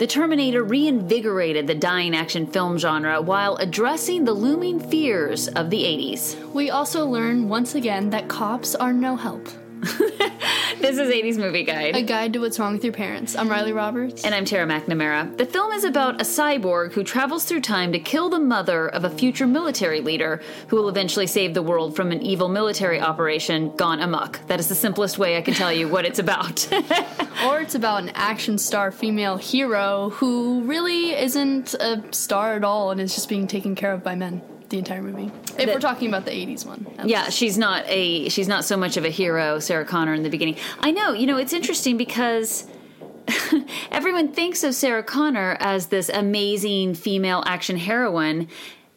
The Terminator reinvigorated the dying action film genre while addressing the looming fears of the 80s. We also learn once again that cops are no help. This is 80s Movie Guide. A guide to what's wrong with your parents. I'm Riley Roberts. And I'm Tara McNamara. The film is about a cyborg who travels through time to kill the mother of a future military leader who will eventually save the world from an evil military operation gone amok. That is the simplest way I can tell you what it's about. or it's about an action star female hero who really isn't a star at all and is just being taken care of by men the entire movie. If we're talking about the 80s one. Yeah, she's not a she's not so much of a hero, Sarah Connor in the beginning. I know, you know, it's interesting because everyone thinks of Sarah Connor as this amazing female action heroine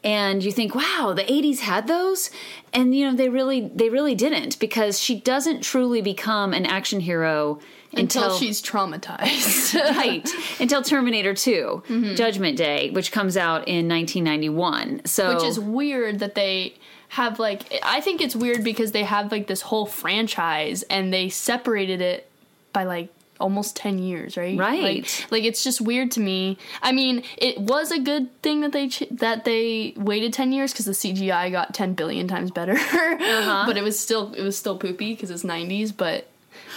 and you think, "Wow, the 80s had those?" And you know, they really they really didn't because she doesn't truly become an action hero until, until she's traumatized. right. Until Terminator 2, mm-hmm. Judgment Day, which comes out in 1991. So Which is weird that they have like I think it's weird because they have like this whole franchise and they separated it by like almost 10 years right? Right. like, like, it's just weird to me. I mean it was a good thing that they ch- that they waited 10 years because the cgi got 10 billion times better. Uh-huh. but it was still it was still poopy because it's 90s but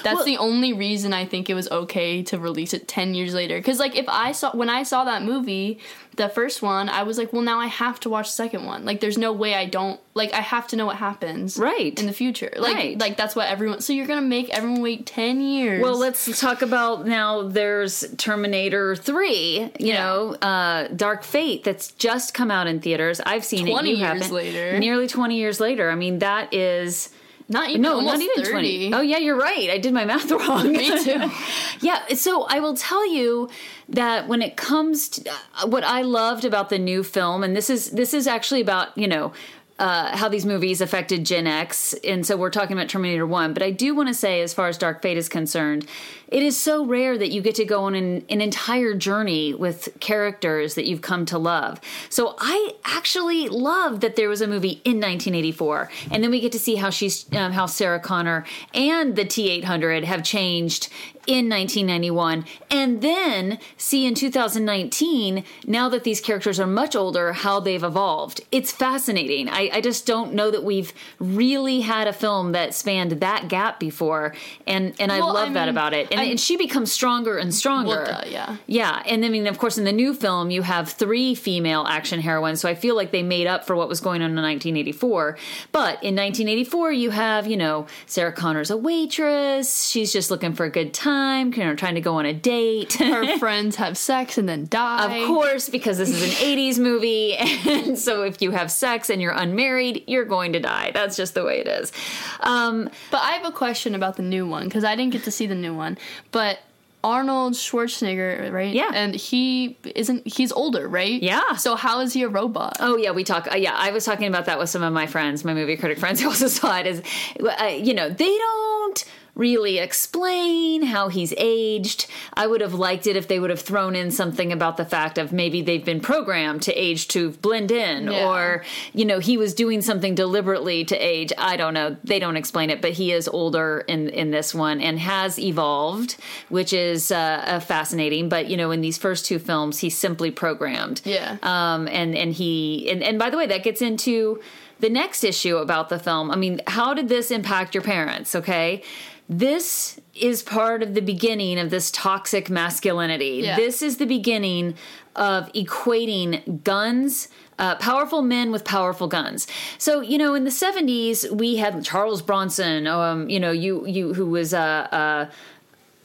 that's well, the only reason I think it was okay to release it 10 years later. Because, like, if I saw, when I saw that movie, the first one, I was like, well, now I have to watch the second one. Like, there's no way I don't, like, I have to know what happens. Right. In the future. Like, right. like that's what everyone, so you're going to make everyone wait 10 years. Well, let's talk about now there's Terminator 3, you yeah. know, uh, Dark Fate that's just come out in theaters. I've seen 20 it. 20 years later. Nearly 20 years later. I mean, that is not even no, not even 30. twenty. Oh yeah, you're right. I did my math wrong. Me too. yeah. So I will tell you that when it comes to uh, what I loved about the new film, and this is this is actually about you know uh, how these movies affected Gen X, and so we're talking about Terminator One. But I do want to say, as far as Dark Fate is concerned, it is so rare that you get to go on an, an entire journey with characters that you've come to love. So I actually love that there was a movie in 1984, and then we get to see how she's um, how Sarah Connor and the T800 have changed in 1991 and then see in 2019 now that these characters are much older how they've evolved. It's fascinating. I, I, just don't know that we've really had a film that spanned that gap before and and i love I mean, that about it and, and, she becomes stronger and stronger yeah yeah and i mean of course in the new film you have three female action heroines so i feel like they made up for what was going on in 1984 but in 1984 you have you know sarah connor's a waitress she's just looking for a good time time, you know, trying to go on a date. Her friends have sex and then die. Of course, because this is an 80s movie. And so if you have sex and you're unmarried, you're going to die. That's just the way it is. Um, but I have a question about the new one because I didn't get to see the new one. But Arnold Schwarzenegger, right? Yeah. And he isn't, he's older, right? Yeah. So how is he a robot? Oh, yeah, we talk, uh, yeah, I was talking about that with some of my friends, my movie critic friends who also saw it, is, uh, you know, they don't really explain how he's aged. I would have liked it if they would have thrown in something about the fact of maybe they've been programmed to age to blend in yeah. or you know he was doing something deliberately to age. I don't know. They don't explain it, but he is older in in this one and has evolved, which is uh, fascinating, but you know in these first two films he's simply programmed. Yeah. Um and and he and, and by the way that gets into the next issue about the film. I mean, how did this impact your parents, okay? This is part of the beginning of this toxic masculinity. Yeah. This is the beginning of equating guns uh, powerful men with powerful guns. So you know, in the seventies, we had Charles Bronson. Um, you know, you you who was a. Uh,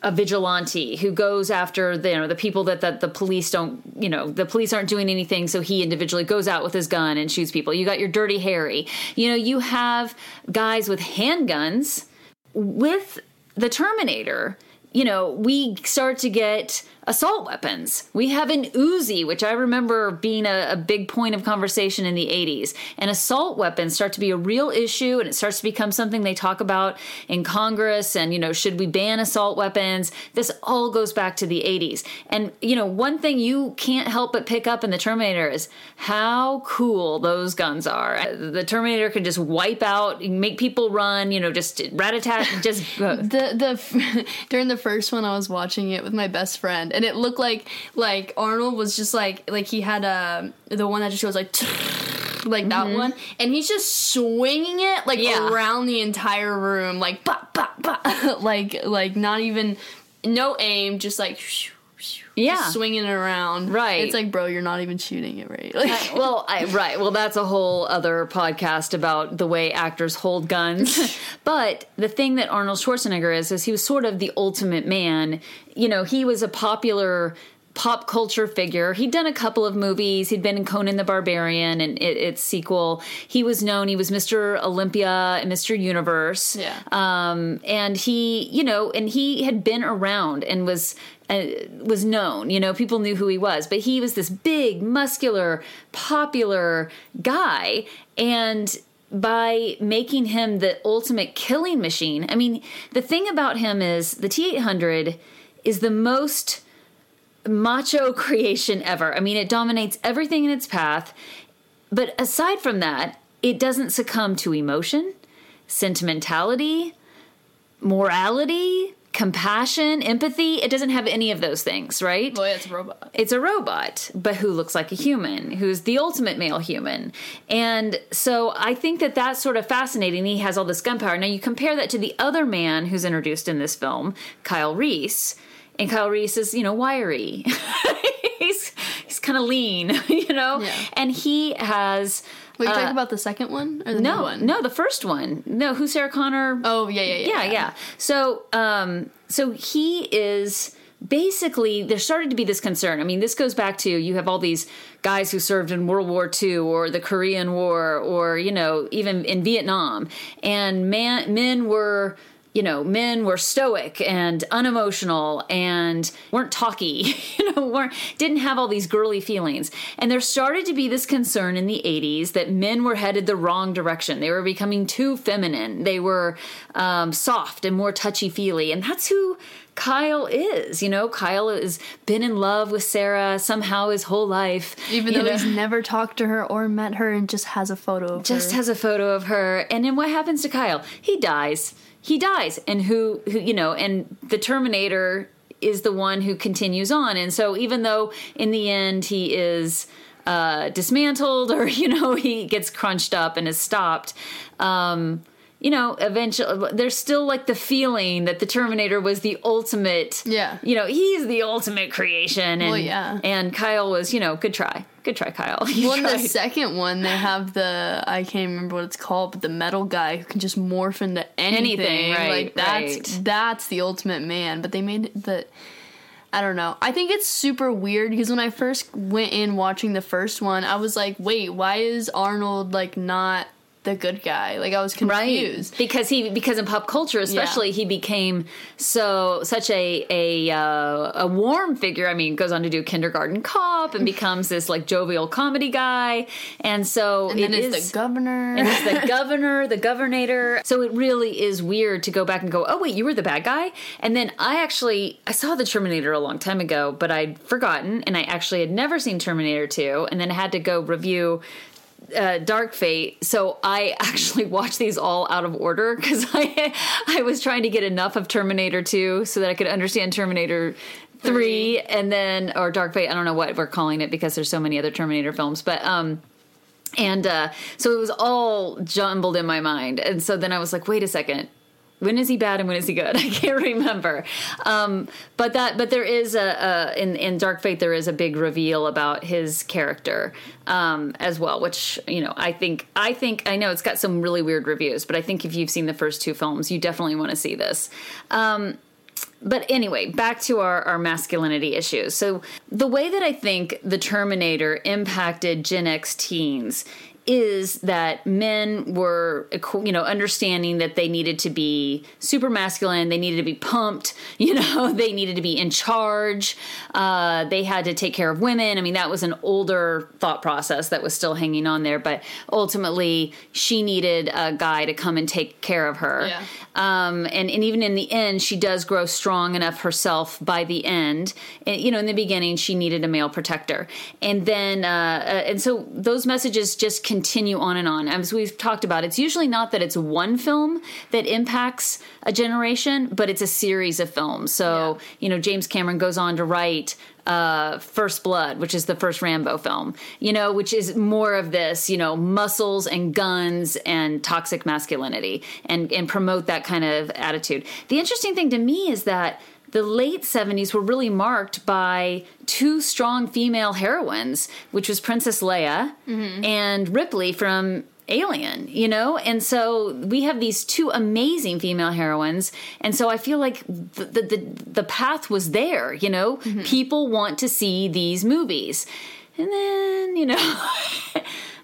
a vigilante who goes after the, you know the people that, that the police don't you know the police aren't doing anything so he individually goes out with his gun and shoots people. You got your dirty harry. You know you have guys with handguns with the Terminator, you know, we start to get assault weapons. We have an Uzi, which I remember being a, a, big point of conversation in the 80s. And assault weapons start to be a real issue and it starts to become something they talk about in Congress. And, you know, should we ban assault weapons? This all goes back to the 80s. And, you know, one thing you can't help but pick up in the Terminator is how cool those guns are. The Terminator can just wipe out, make people run, you know, just rat a tat, just. the, the, during the first one I was watching it with my best friend, and it looked like like Arnold was just like like he had a the one that just goes like. Like that mm-hmm. one, and he's just swinging it like yeah. around the entire room, like bah, bah, bah. like like not even no aim, just like yeah. Swinging it around. Right. It's like bro you're not even shooting it right? Like, I, well I, right. Well that's a whole other podcast about the way actors hold guns. But the thing that arnold schwarzenegger is is he was sort of the ultimate man. You know he was a popular pop culture figure. He'd done a couple of movies. He'd been in Conan the Barbarian and it, its sequel. He was known. He was Mr. Olympia and Mr. Universe. Yeah. Um, and he, you know, and he had been around and was uh, was known. You know, people knew who he was, but he was this big, muscular, popular guy, and by making him the ultimate killing machine. I mean, the thing about him is the T eight hundred is the most macho creation ever. I mean, it dominates everything in its path. But aside from that, it doesn't succumb to emotion, sentimentality, morality, compassion, empathy. It doesn't have any of those things, right? Well, yeah, it's a robot. It's a robot, but who looks like a human, who's the ultimate male human. And so I think that that's sort of fascinating. He has all this gunpowder. Now you compare that to the other man who's introduced in this film, Kyle Reese. And Kyle Reese is, you know, wiry. he's he's kind of lean, you know? Yeah. And he has Wait, you uh, talking about the second one or the no, one? No, the first one. No, who's Sarah Connor? Oh, yeah, yeah, yeah. Yeah, yeah. yeah. So, um, so he is basically there started to be this concern. I mean, this goes back to you have all these guys who served in World War II or the Korean War or you know even in Vietnam, and man, men were you know, men were stoic and unemotional and weren't talky, you know, weren't didn't have all these girly feelings. And there started to be this concern in the 80s that men were headed the wrong direction. They were becoming too feminine. They were um, soft and more touchy feely, and that's who Kyle is. You know, Kyle has been in love with Sarah somehow his whole life. Even though know? he's never talked to her or met her and just has a photo of just her. Just has a photo of her. And then what happens to Kyle? He dies he dies. And who who you know and the terminator is the one who continues on. And so even though in the end he is uh, dismantled or you know he gets crunched up and is stopped um, you know, eventually there's still like the feeling that the Terminator was the ultimate. Yeah. You know, he's the ultimate creation. And, well, yeah. And Kyle was, you know, good try. Good try, Kyle. You well, in the second one, they have the I can't remember what it's called, but the metal guy who can just morph into anything. anything right, like that's right. that's the ultimate man. But they made the I don't know. I think it's super weird because when I first went in watching the first one, I was like, wait, why is Arnold like not the good guy. Like I was confused right. because he because in pop culture, especially, yeah. he became so such a a uh, a warm figure. I mean, goes on to do Kindergarten Cop and becomes this like jovial comedy guy, and so and it is the governor, and he's the governor, the governator. So it really is weird to go back and go, oh wait, you were the bad guy, and then I actually I saw the Terminator a long time ago, but I'd forgotten, and I actually had never seen Terminator two, and then I had to go review uh, Dark Fate, so I actually watched these all out of order because I I was trying to get enough of Terminator 2 so that I could understand Terminator 3, 3 and then or Dark Fate. I don't know what we're calling it because there's so many other Terminator films, but um and uh, so it was all jumbled in my mind. And so then I was like, wait a second, when is he bad and when is he good? I can't remember. Um, but that, but there is a, a, in in Dark Fate there is a big reveal about his character um, as well, which you know I think I think I know it's got some really weird reviews, but I think if you've seen the first two films, you definitely want to see this. Um, but anyway, back to our, our masculinity issues. So, the way that I think the Terminator impacted Gen X teens is that men were you know understanding that they needed to be super masculine they needed to be pumped you know they needed to be in charge uh, they had to take care of women. I mean that was an older thought process that was still hanging on there but ultimately she needed a guy to come and take care of her. Yeah. um, and, and even in the end she does grow strong enough herself by the end. And, you know in the beginning she needed a male protector. And then uh, uh and so those messages just continue on and on. As we've talked about, it's usually not that it's one film that impacts a generation, but it's a series of films. So, Yeah. you know, James Cameron goes on to write uh, First Blood, which is the first Rambo film, you know, which is more of this, you know, muscles and guns and toxic masculinity and, and promote that kind of attitude. The interesting thing to me is that the late 70s were really marked by two strong female heroines, which was Princess Leia mm-hmm. and Ripley from Alien, you know? And so we have these two amazing female heroines. And so I feel like the, the, the, the path was there, you know? Mm-hmm. People want to see these movies. And then, you know.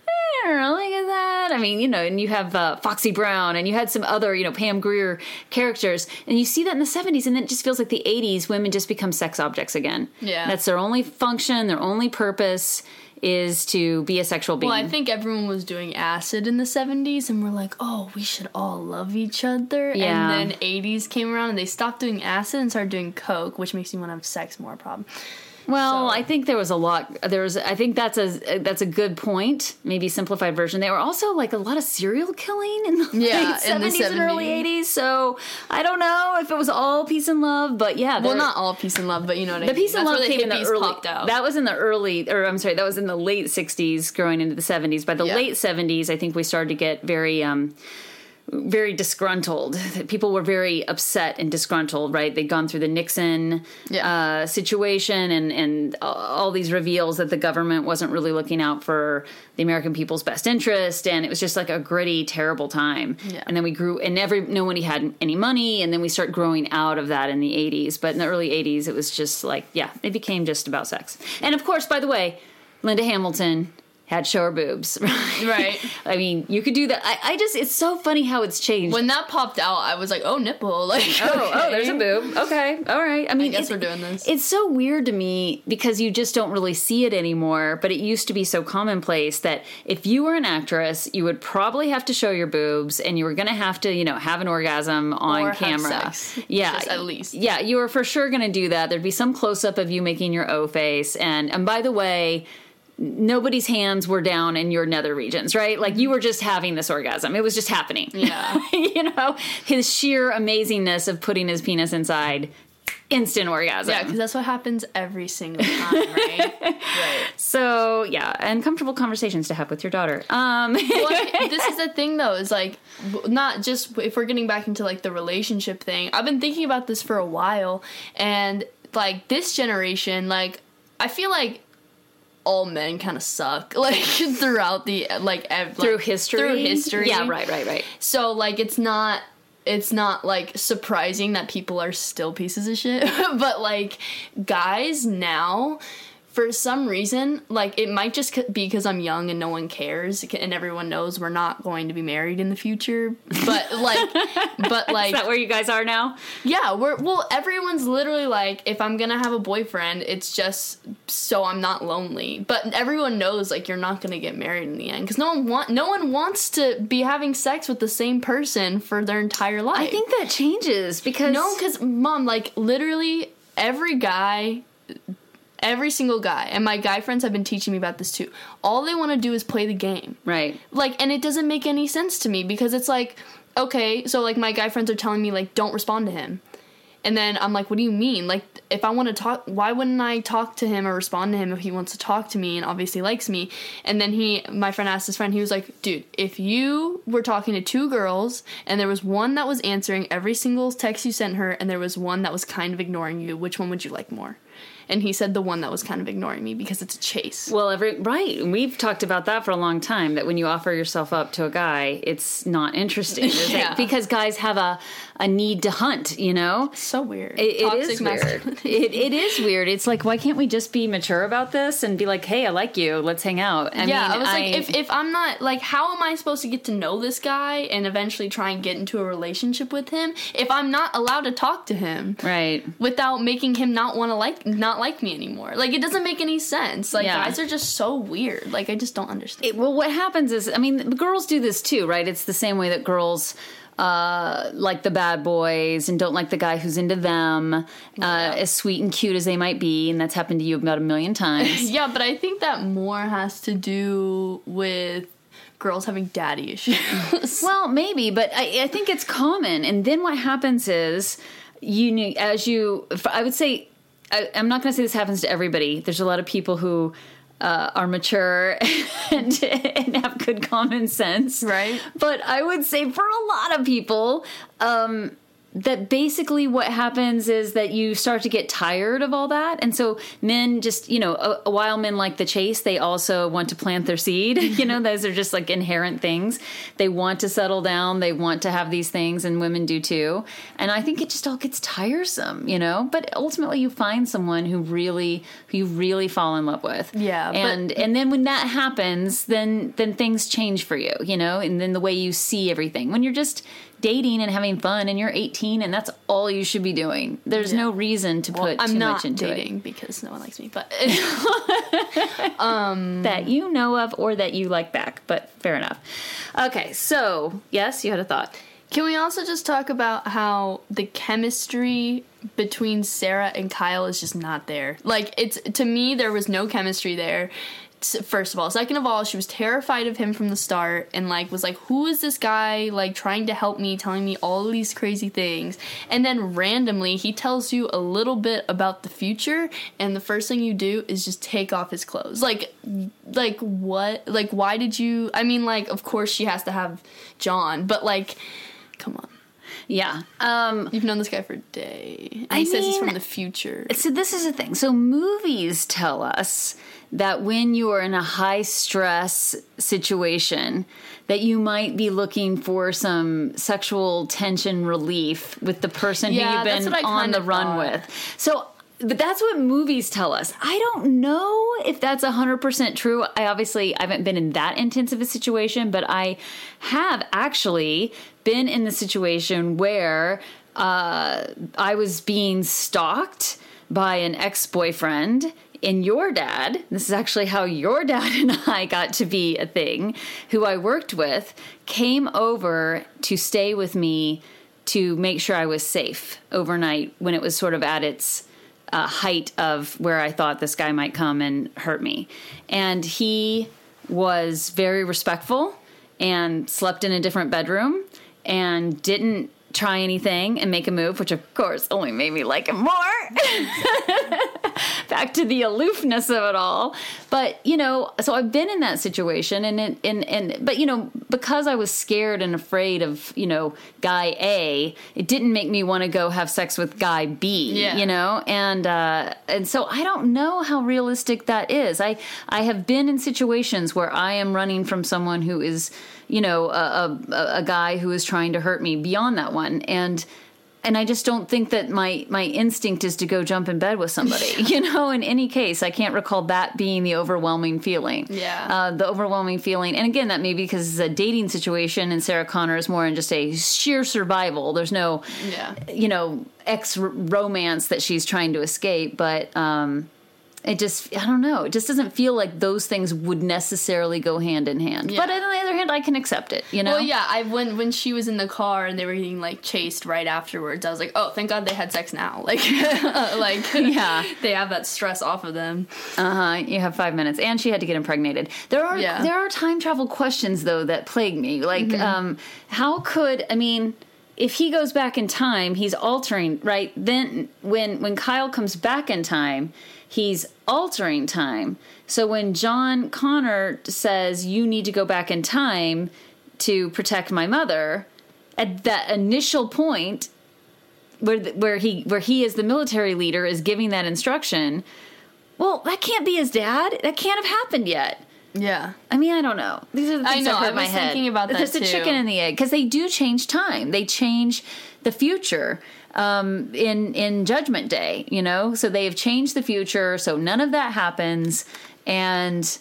I don't know, look at that. I mean, you know, and you have uh, Foxy Brown, and you had some other, you know, Pam Grier characters, and you see that in the '70s, and then it just feels like the '80s, women just become sex objects again. Yeah. that's their only function, their only purpose is to be a sexual being. Well, I think everyone was doing acid in the 70s and we're like, oh, we should all love each other. Yeah. And then 80s came around and they stopped doing acid and started doing coke, which makes me want to have sex more problem. Well, So- I think there was a lot. There was. I think that's a that's a good point. Maybe simplified version. There were also like a lot of serial killing in the Yeah, late seventies and early eighties. So I don't know if it was all peace and love, but yeah, Well, not all peace and love, but you know what I The mean. peace and That's love came in the early. That was in the early, or I'm sorry, that was in the late '60s, growing into the '70s. By the Yeah. late '70s, I think we started to get very, um, very disgruntled. People were very upset and disgruntled. Right? They'd gone through the Nixon Yeah. uh, situation and and all these reveals that the government wasn't really looking out for the American people's best interest, and it was just like a gritty, terrible time. Yeah. And then we grew, and every nobody had any money, and then we start growing out of that in the '80s. But in the early '80s, it was just like, yeah, it became just about sex. And of course, by the way, Linda Hamilton had shower boobs. Right. I mean, you could do that. I, I just, it's so funny how it's changed. when that popped out, I was like, oh, nipple. Like, Oh, oh, there's a boob. Okay, all right. I mean, guess it- we're doing this. It's so weird to me because you just don't really see it anymore. But it used to be so commonplace that if you were an actress, you would probably have to show your boobs, and you were going to have to, you know, have an orgasm on Or camera. Yeah, Just at least. Yeah, you were for sure going to do that. There'd be some close up of you making your O face, and and by the way. Nobody's hands were down in your nether regions, right? Like you were just having this orgasm. It was just happening. Yeah. you know, his sheer amazingness of putting his penis inside, instant orgasm. Yeah, because that's what happens every single time, right? right. so yeah, and comfortable conversations to have with your daughter. Um, Well, this is the thing, though, is like, not just if we're getting back into like the relationship thing. I've been thinking about this for a while, and like this generation, like, I feel like all men kind of suck, like throughout the like ev- through like, history, through history. Yeah, right, right, right. So like it's not it's not like surprising that people are still pieces of shit, but like guys now for some reason, like it might just be because I'm young and no one cares, and everyone knows we're not going to be married in the future. But like, but like, Is that where you guys are now? yeah, we're well. Everyone's literally like, if I'm gonna have a boyfriend, it's just so I'm not lonely. But everyone knows like you're not gonna get married in the end because no one want no one wants to be having sex with the same person for their entire life. I think that changes because no, because mom, like literally every guy. Every single guy, and my guy friends have been teaching me about this too. All they want to do is play the game. Right. like and it doesn't make any sense to me because it's like okay so like my guy friends are telling me like don't respond to him. And then i'm like what do you mean? Like if i want to talk why wouldn't i talk to him or respond to him if he wants to talk to me and obviously likes me? And then he my friend asked his friend he was like dude if you were talking to two girls and there was one that was answering every single text you sent her and there was one that was kind of ignoring you which one would you like more and he said the one that was kind of ignoring me because it's a chase Well, every right, we've talked about that for a long time. That when you offer yourself up to a guy, it's not interesting Yeah. because guys have a a need to hunt. You know, so weird It, it is weird. It, it is weird. It's like, why can't we just be mature about this and be like, hey, I like you. Let's hang out. I yeah, mean, I was like, if, if I'm not like, how am I supposed to get to know this guy and eventually try and get into a relationship with him if I'm not allowed to talk to him right. without making him not want to like not like me anymore? Like, it doesn't make any sense. Like, Yeah. guys are just so weird. Like, I just don't understand. It, well, what happens is, I mean, girls do this too, right? It's the same way that girls uh, like the bad boys and don't like the guy who's into them, uh, as sweet and cute as they might be, and that's happened to you about a million times. yeah, but I think that more has to do with girls having daddy issues. Well, maybe, but I, I think it's common. And then what happens is, you as you, I would say, I, I'm not going to say this happens to everybody. There's a lot of people who uh, are mature and, and have good common sense, Right. But I would say for a lot of people, um, that basically what happens is that you start to get tired of all that. And so men just you know a, a while men like the chase they also want to plant their seed. You know those are just like inherent things. They want to settle down. They want to have these things and women do too. And i think it just all gets tiresome you know? But ultimately you find someone who really who you really fall in love with. Yeah, but- and and then when that happens then then things change for you you know? And then the way you see everything. When you're just dating and having fun and you're 18 and that's all you should be doing there's Yeah. no reason to put I'm too not much into dating because no one likes me, but it um, that you know of or that you like back but fair enough okay so yes you had a thought Can we also just talk about how the chemistry between Sarah and Kyle is just not there? Like it's to me there was no chemistry there. First of all, second of all, she was terrified of him from the start and like was like, "Who is this guy like trying to help me, telling me all these crazy things?" And then randomly, he tells you a little bit about the future, and the first thing you do is just take off his clothes. Like like what? Like why did you I mean like of course she has to have John, but like come on. yeah um You've known this guy for a day. And I he says he's mean- from the future. so this is the thing so movies tell us that when you are in a high stress situation that you might be looking for some sexual tension relief with the person who you've been on the run thought. with so but that's what movies tell us. I don't know if that's 100% true. I obviously I haven't been in that intense of a situation, but I have actually been in the situation where uh, I was being stalked by an ex boyfriend. And your dad, this is actually how your dad and I got to be a thing, who I worked with, came over to stay with me to make sure I was safe overnight when it was sort of at its uh, height of where I thought this guy might come and hurt me. And he was very respectful and slept in a different bedroom and didn't try anything and make a move, which of course only made me like him more. Back to the aloofness of it all. But, you know, so I've been in that situation and it, and and but you know, because I was scared and afraid of, you know, guy A, it didn't make me want to go have sex with guy B, Yeah. you know? And uh and so I don't know how realistic that is. I I have been in situations where I am running from someone who is, you know, a a, a guy who is trying to hurt me beyond that one and and I just don't think that my my instinct is to go jump in bed with somebody. you know, in any case, I can't recall that being the overwhelming feeling. Yeah. uh, the overwhelming feeling, and again, that may be because it's a dating situation, and Sarah Connor is more in just a sheer survival. There's no, Yeah. you know, ex romance that she's trying to escape, but um, it just I don't know. It just doesn't feel like those things would necessarily go hand in hand. Yeah. But on the other hand, I can accept it. You know. Well, yeah, I when when she was in the car and they were getting like chased right afterwards, I was like, oh, thank God they had sex now. Like, like Yeah. they have that stress off of them. Uh huh. You have five minutes, and she had to get impregnated. There are Yeah. there are time travel questions though that plague me. Like, um, how could I mean? If he goes back in time, he's altering right. Then when when Kyle comes back in time, he's altering time. So when John Connor says you need to go back in time to protect my mother, at that initial point where where he where he as the military leader is giving that instruction, well, that can't be his dad. That can't have happened yet. Yeah. I mean, I don't know. These are the I things know, that hurt I my was head. thinking about that There's the too. chicken and the egg because they do change time. They change the future um, in in Judgment Day. You know, so they have changed the future. So none of that happens, and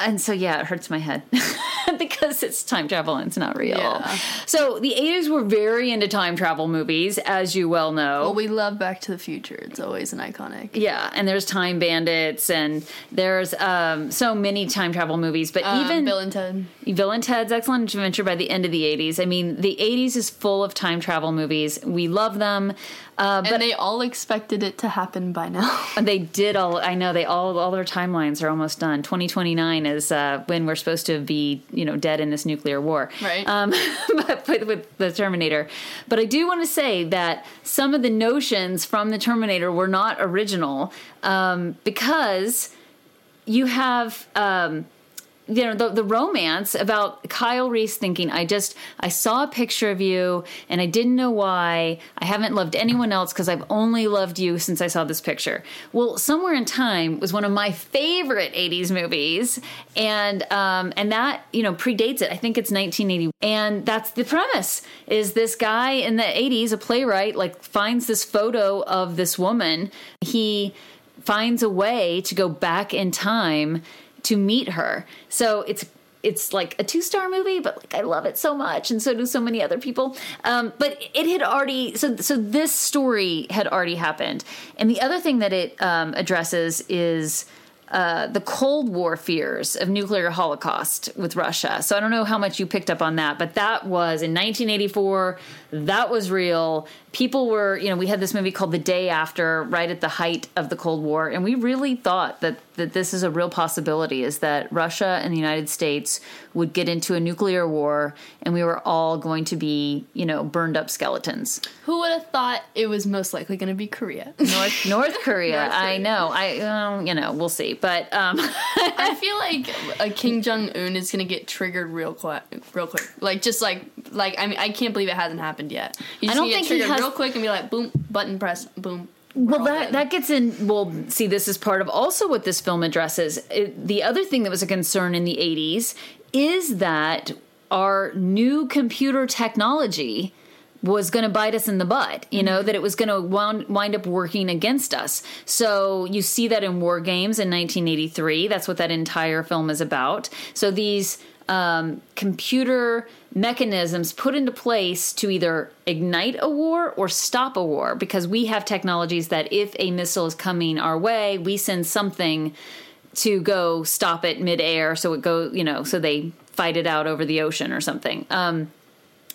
and so yeah, it hurts my head because it's time travel and it's not real. Yeah. So the 80s were very into time travel movies, as you well know. Well, we love Back to the Future. It's always an iconic. Yeah, and there's Time Bandits, and there's um, so many time travel movies. But Um, even Bill and Ted. Bill and Ted's Excellent Adventure by the end of the 80s. I mean, the 80s is full of time travel movies. We love them. Uh, And but they all expected it to happen by now. they did all. I know they all all their timelines are almost done. 2029 is uh, when we're supposed to be, you know, know dead in this nuclear war. Right. Um, but with, with the Terminator, but I do want to say that some of the notions from the Terminator were not original um, because you have. Um, you know the, the romance about kyle reese thinking i just i saw a picture of you and i didn't know why. I haven't loved anyone else because i've only loved you since i saw this picture. Well somewhere in time was one of my favorite 80s movies and um and that you know predates it. I think it's 1980 and that's the premise is this guy in the 80s a playwright like finds this photo of this woman. He finds a way to go back in time to meet her. So it's it's like a two star movie, but like I love it so much, and so do so many other people. Um, but it had already so so this story had already happened, and the other thing that it um, addresses is. Uh, the Cold War fears of nuclear holocaust with Russia. So I don't know how much you picked up on that, but that was in 1984. That was real. People were, you know, we had this movie called The Day After, right at the height of the Cold War, and we really thought that that this is a real possibility is that Russia and the United States would get into a nuclear war and we were all going to be, you know, burned up skeletons. Who would have thought it was most likely going to be Korea? North North Korea. North I know. I um, you know, we'll see. But um I feel like a Kim Jong Un is gonna get triggered real quick, real quick. Like just like like I mean I can't believe it hasn't happened yet. You I don't think get triggered has- real quick and be like boom button press boom. Well, that dead. that gets in. Well, see, this is part of also what this film addresses. It, the other thing that was a concern in the '80s is that our new computer technology was going to bite us in the butt. You know that it was going to wind, wind up working against us. So you see that in War Games in 1983. That's what that entire film is about. So these um, computer mechanisms put into place to either ignite a war or stop a war because we have technologies that if a missile is coming our way, we send something to go stop it midair so it go you know so they fight it out over the ocean or something um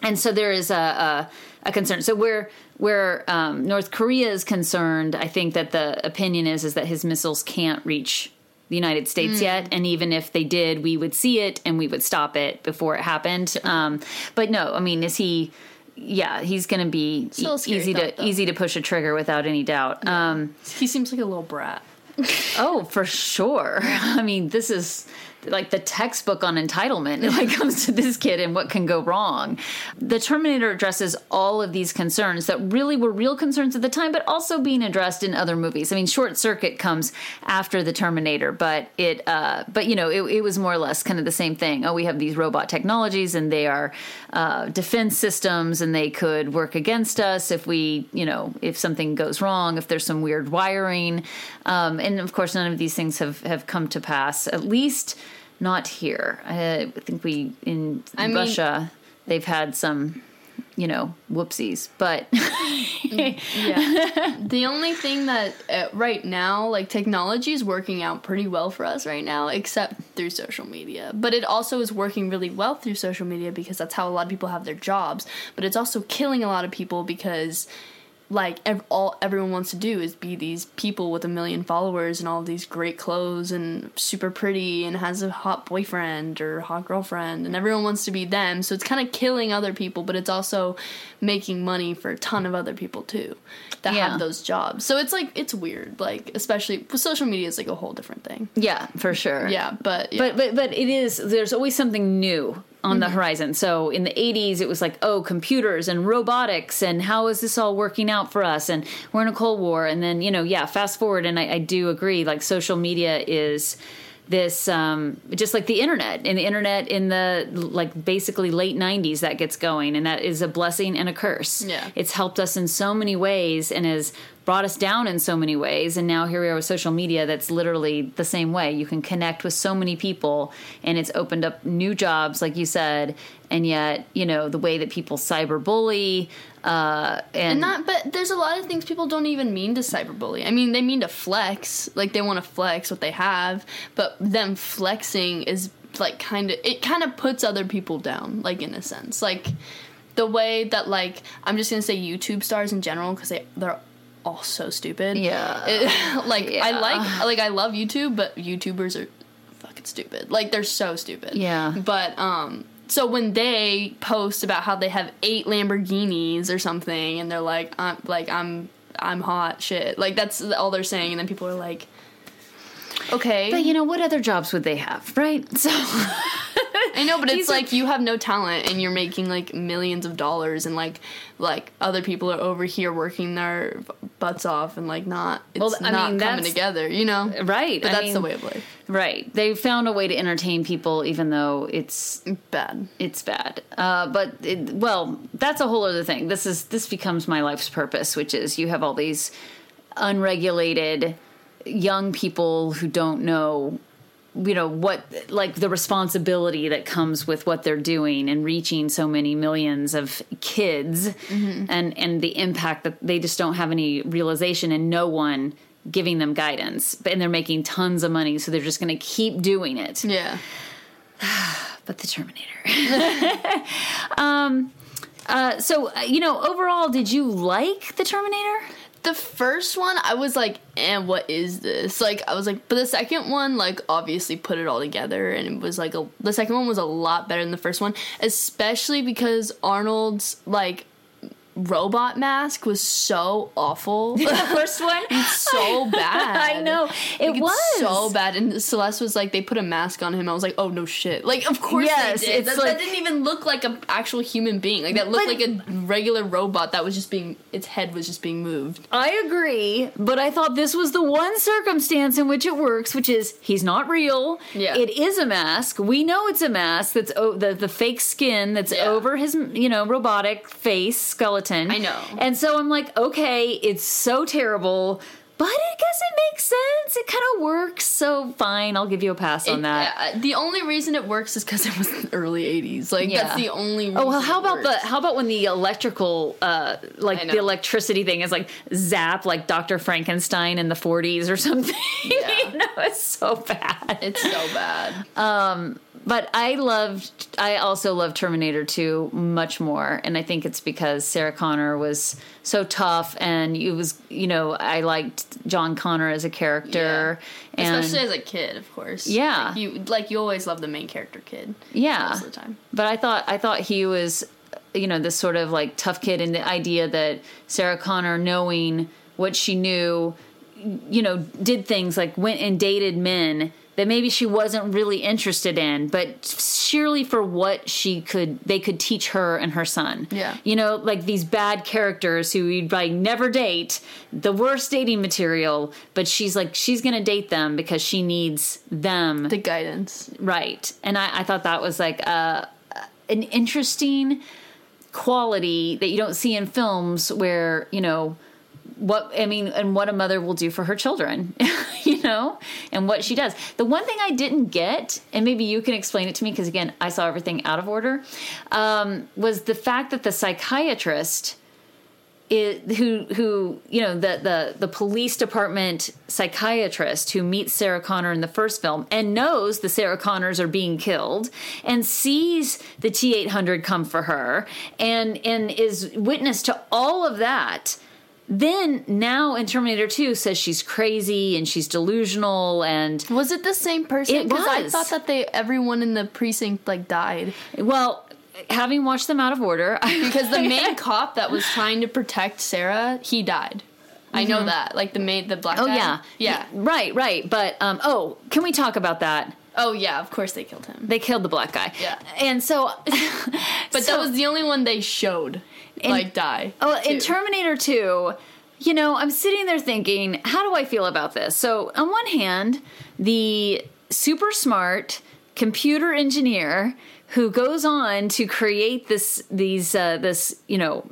and so there is a, a, a concern. So where where um, North Korea is concerned, I think that the opinion is is that his missiles can't reach the United States yet, and even if they did, we would see it and we would stop it before it happened. Um, but no, I mean, is he? Yeah, he's going to be Still a e- scary easy to though. easy to push a trigger without any doubt. Um, he seems like a little brat. Oh, for sure. I mean, this is like the textbook on entitlement when it comes to this kid and what can go wrong. The Terminator addresses all of these concerns that really were real concerns at the time, but also being addressed in other movies. I mean, Short Circuit comes after the Terminator, but it, uh, but you know, it, it was more or less kind of the same thing. Oh, we have these robot technologies and they are uh, defense systems and they could work against us if we, you know, if something goes wrong, if there's some weird wiring. Um, and of course, none of these things have, have come to pass, at least not here. I think we, in I mean- Russia, they've had some, you know, whoopsies, but Yeah. the only thing that uh, right now, like technology is working out pretty well for us right now, except through social media. But it also is working really well through social media because that's how a lot of people have their jobs. But it's also killing a lot of people because like ev- all everyone wants to do is be these people with a million followers and all these great clothes and super pretty and has a hot boyfriend or hot girlfriend and everyone wants to be them so it's kind of killing other people but it's also making money for a ton of other people too that Yeah. have those jobs so it's like it's weird like especially social media is like a whole different thing yeah, for sure. yeah but yeah. But but but it is. There's always something new on the mm-hmm. horizon. So in the 80s, it was like, oh, computers and robotics, and how is this all working out for us? And we're in a Cold War, and then you know, yeah, fast forward, and I, I do agree. Like social media is this um just like the internet and the internet in the like basically late 90s that gets going and that is a blessing and a curse Yeah. it's helped us in so many ways and has brought us down in so many ways and now here we are with social media that's literally the same way you can connect with so many people and it's opened up new jobs like you said and yet you know the way that people cyberbully uh and, And not, but there's a lot of things people don't even mean to cyberbully. I mean, they mean to flex, like they want to flex what they have, but them flexing is like kind of it kind of puts other people down, like in a sense, like the way that like I'm just gonna say YouTube stars in general because they they're all so stupid. Yeah. It- like I like like I love YouTube, but YouTubers are fucking stupid. Like they're so stupid. Yeah. But um so when they post about how they have eight Lamborghinis or something and they're like I'm like I'm I'm hot shit. Like that's all they're saying and then people are like Okay. But you know, what other jobs would they have, right? So I know, but it's like you have no talent and you're making like millions of dollars and like like other people are over here working their butts off and like not it's Well, I not mean, coming together, you know? right. But I that's the way of life. Right. They found a way to entertain people, even though it's Bad. it's bad. Uh, but it, well, that's a whole other thing. This is this becomes my life's purpose, which is you have all these unregulated young people who don't know you know what like the responsibility that comes with what they're doing and reaching so many millions of kids and and the impact that they just don't have any realization and no one giving them guidance and they're making tons of money so they're just going to keep doing it Yeah. but the Terminator. um, uh, so uh, you know, overall, did you like the Terminator? The first one, I was like, and what is this? Like, I was like, but the second one, like, obviously put it all together, and it was like a. The second one was a lot better than the first one, especially because Arnold's like robot mask was so awful. The first one, it's so bad. I know it Like, it's was so bad. And Celeste was like, they put a mask on him. I was like, oh no shit. Like, of course Yes, they did. it's That, like- that didn't even look like an actual human being. Like that looked like a regular robot that was just being. Its head was just being moved. I agree, but I thought this was the one circumstance in which it works, which is he's not real. Yeah. it is a mask. We know it's a mask. That's o- the the fake skin that's Yeah. over his you know robotic face skeleton. I know. and so I'm like, okay, it's so terrible. But I guess it makes sense. It kind of works. So fine, I'll give you a pass on It- that. uh, the only reason it works is because it was the early '80s. Like Yeah. that's the only. Reason Oh well, how about the how about when the electrical uh like the electricity thing is like zap like Dr. Frankenstein in the 40s or something. Yeah. you know, it's so bad. It's so bad. But I loved I also love Terminator 2 much more and I think it's because Sarah Connor was so tough and it was you know, I liked John Connor as a character and Especially as a kid, of course. Yeah. like you like you always love the main character kid. yeah. most of the time. But I thought I thought he was, you know, this sort of like tough kid, and the idea that Sarah Connor, knowing what she knew, you know, did things like went and dated men that maybe she wasn't really interested in, but surely for what she could, they could teach her and her son. Yeah. you know, like these bad characters who you'd like never date, the worst dating material, but she's like she's gonna date them because she needs them The guidance. Right. And I, I thought that was like uh, an interesting quality that you don't see in films where, you know, what I mean, and what a mother will do for her children, you know, and what she does. The one thing I didn't get, and maybe you can explain it to me because again, I saw everything out of order, um, was the fact that the psychiatrist is, who who you know the the the police department psychiatrist who meets Sarah Connor in the first film and knows the Sarah Connors are being killed and sees the T eight hundred come for her and and is witness to all of that. Then now in Terminator 2 says she's crazy and she's delusional and Was it the same person? It Because I thought that they everyone in the precinct like died well having watched them out of order because the main cop that was trying to protect Sarah, he died. I know that. Like the maid, the black. Mm-hmm. Oh guy. yeah. yeah. Right, right. But um oh, can we talk about that? Oh yeah. Of course they killed him. They killed the black guy. Yeah. And so But so- that was the only one they showed like die. Oh, in. Terminator 2, you know, I'm sitting there thinking, how do I feel about this? So, on one hand, the super smart computer engineer who goes on to create this these uh, this, you know,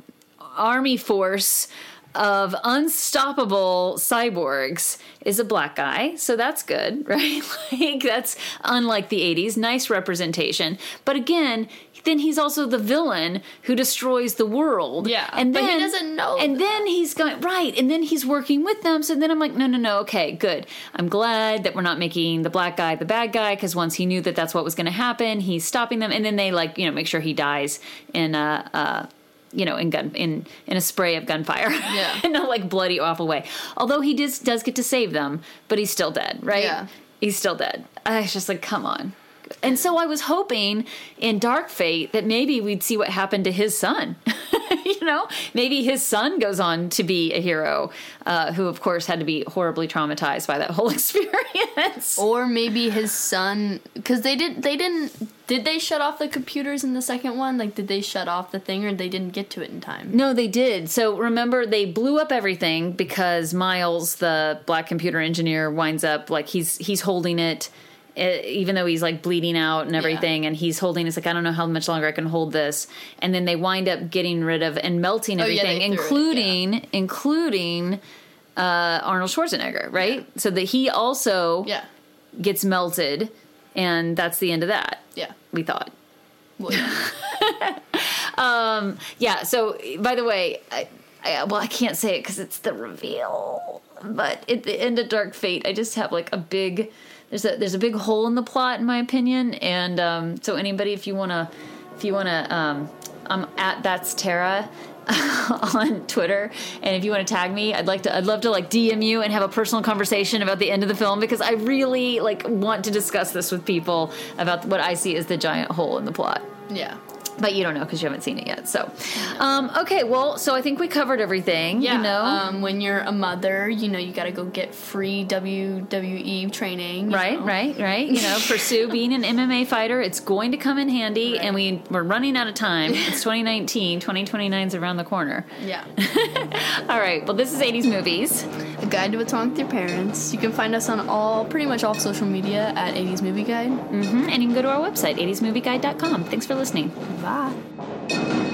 army force of unstoppable cyborgs is a black guy, so that's good, right? like that's unlike the 80s, nice representation. But again, then he's also the villain who destroys the world. Yeah, and but then he doesn't know And that. then he's going right, and then he's working with them. So then I'm like, no, no, no. Okay, good. I'm glad that we're not making the black guy the bad guy because once he knew that that's what was going to happen, he's stopping them, and then they like you know make sure he dies in a. Uh, you know, in gun in in a spray of gunfire, Yeah. in a like bloody awful way. Although he does does get to save them, but he's still dead, right? Yeah. He's still dead. I was just like, come on. And so I was hoping in Dark Fate that maybe we'd see what happened to his son. you know, maybe his son goes on to be a hero, uh, who of course had to be horribly traumatized by that whole experience. Or maybe his son, because they didn't—they didn't. Did they shut off the computers in the second one? Like, did they shut off the thing, or they didn't get to it in time? No, they did. So remember, they blew up everything because Miles, the black computer engineer, winds up like he's he's holding it it, even though he's like bleeding out and everything, yeah. and he's holding, it's like I don't know how much longer I can hold this. And then they wind up getting rid of and melting everything, oh, yeah, including it, yeah. including uh, Arnold Schwarzenegger, right? So that he also yeah. gets melted, and that's the end of that. Yeah, we thought. Well, um, yeah. So by the way, I, I, well, I can't say it because it's the reveal. But at the end of Dark Fate, I just have like a big there's a there's a big hole in the plot in my opinion and um, so anybody if you want to if you want to um, i'm at that's tara on twitter and if you want to tag me i'd like to i'd love to like dm you and have a personal conversation about the end of the film because i really like want to discuss this with people about what i see as the giant hole in the plot. Yeah but you don't know because you haven't seen it yet. So, um, okay, well, so I think we covered everything. Yeah. You know, um, when you're a mother, you know, you got to go get free WWE training. Right, know. right, right. You know, pursue being an MMA fighter. It's going to come in handy, right. and we we're running out of time. It's 2019. 2029 is around the corner. Yeah. all right. Well, this is 80s movies. Guide to what's wrong with your parents. You can find us on all, pretty much all social media at 80s Movie Guide. Mm-hmm. And you can go to our website, 80smovieguide.com. Thanks for listening. Bye.